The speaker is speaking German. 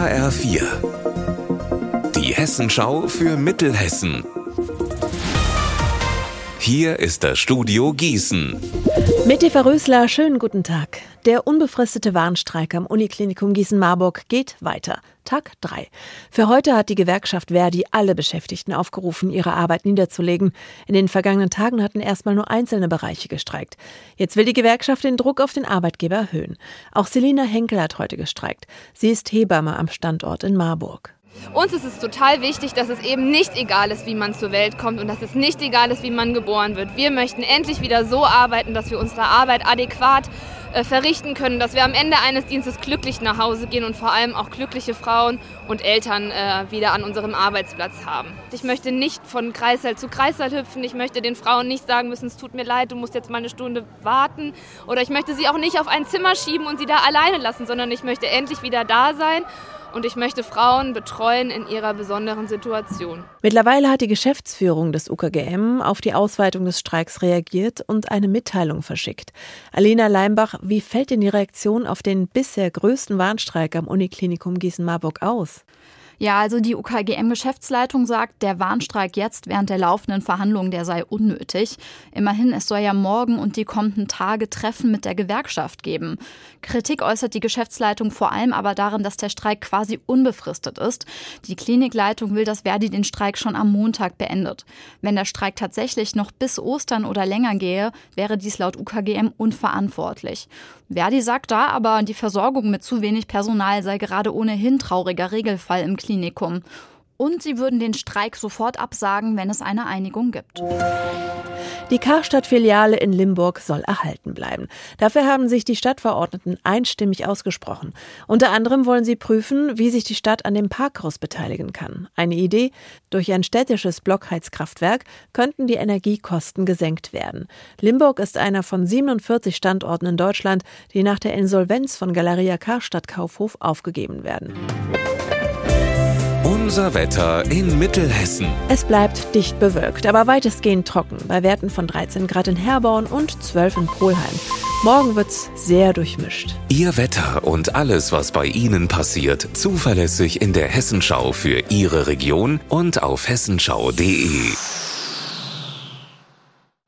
HR4. Die Hessenschau für Mittelhessen. Hier ist das Studio Gießen. Mit Eva Rösler, schönen guten Tag. Der unbefristete Warnstreik am Uniklinikum Gießen-Marburg geht weiter. Tag 3. Für heute hat die Gewerkschaft Verdi alle Beschäftigten aufgerufen, ihre Arbeit niederzulegen. In den vergangenen Tagen hatten erstmal nur einzelne Bereiche gestreikt. Jetzt will die Gewerkschaft den Druck auf den Arbeitgeber erhöhen. Auch Selina Henkel hat heute gestreikt. Sie ist Hebamme am Standort in Marburg. Uns ist es total wichtig, dass es eben nicht egal ist, wie man zur Welt kommt und dass es nicht egal ist, wie man geboren wird. Wir möchten endlich wieder so arbeiten, dass wir unsere Arbeit adäquat äh, verrichten können, dass wir am Ende eines Dienstes glücklich nach Hause gehen und vor allem auch glückliche Frauen und Eltern äh, wieder an unserem Arbeitsplatz haben. Ich möchte nicht von Kreißsaal zu Kreißsaal hüpfen. Ich möchte den Frauen nicht sagen müssen, es tut mir leid, du musst jetzt mal eine Stunde warten. Oder ich möchte sie auch nicht auf ein Zimmer schieben und sie da alleine lassen, sondern ich möchte endlich wieder da sein und ich möchte Frauen betreuen in ihrer besonderen Situation. Mittlerweile hat die Geschäftsführung des UKGM auf die Ausweitung des Streiks reagiert und eine Mitteilung verschickt. Alena Leimbach, wie fällt denn die Reaktion auf den bisher größten Warnstreik am Uniklinikum Gießen-Marburg aus? Ja, also die UKGM-Geschäftsleitung sagt, der Warnstreik jetzt während der laufenden Verhandlungen, der sei unnötig. Immerhin, es soll ja morgen und die kommenden Tage Treffen mit der Gewerkschaft geben. Kritik äußert die Geschäftsleitung vor allem aber darin, dass der Streik quasi unbefristet ist. Die Klinikleitung will, dass Verdi den Streik schon am Montag beendet. Wenn der Streik tatsächlich noch bis Ostern oder länger gehe, wäre dies laut UKGM unverantwortlich. Verdi sagt da aber, die Versorgung mit zu wenig Personal sei gerade ohnehin trauriger Regelfall im Klinikum. Klinikum. Und sie würden den Streik sofort absagen, wenn es eine Einigung gibt. Die Karstadt-Filiale in Limburg soll erhalten bleiben. Dafür haben sich die Stadtverordneten einstimmig ausgesprochen. Unter anderem wollen sie prüfen, wie sich die Stadt an dem Parkhaus beteiligen kann. Eine Idee, durch ein städtisches Blockheizkraftwerk könnten die Energiekosten gesenkt werden. Limburg ist einer von 47 Standorten in Deutschland, die nach der Insolvenz von Galeria Karstadt Kaufhof aufgegeben werden. Unser Wetter in Mittelhessen. Es bleibt dicht bewölkt, aber weitestgehend trocken, bei Werten von 13 Grad in Herborn und 12 in Polheim. Morgen wird's sehr durchmischt. Ihr Wetter und alles, was bei Ihnen passiert, zuverlässig in der Hessenschau für Ihre Region und auf hessenschau.de.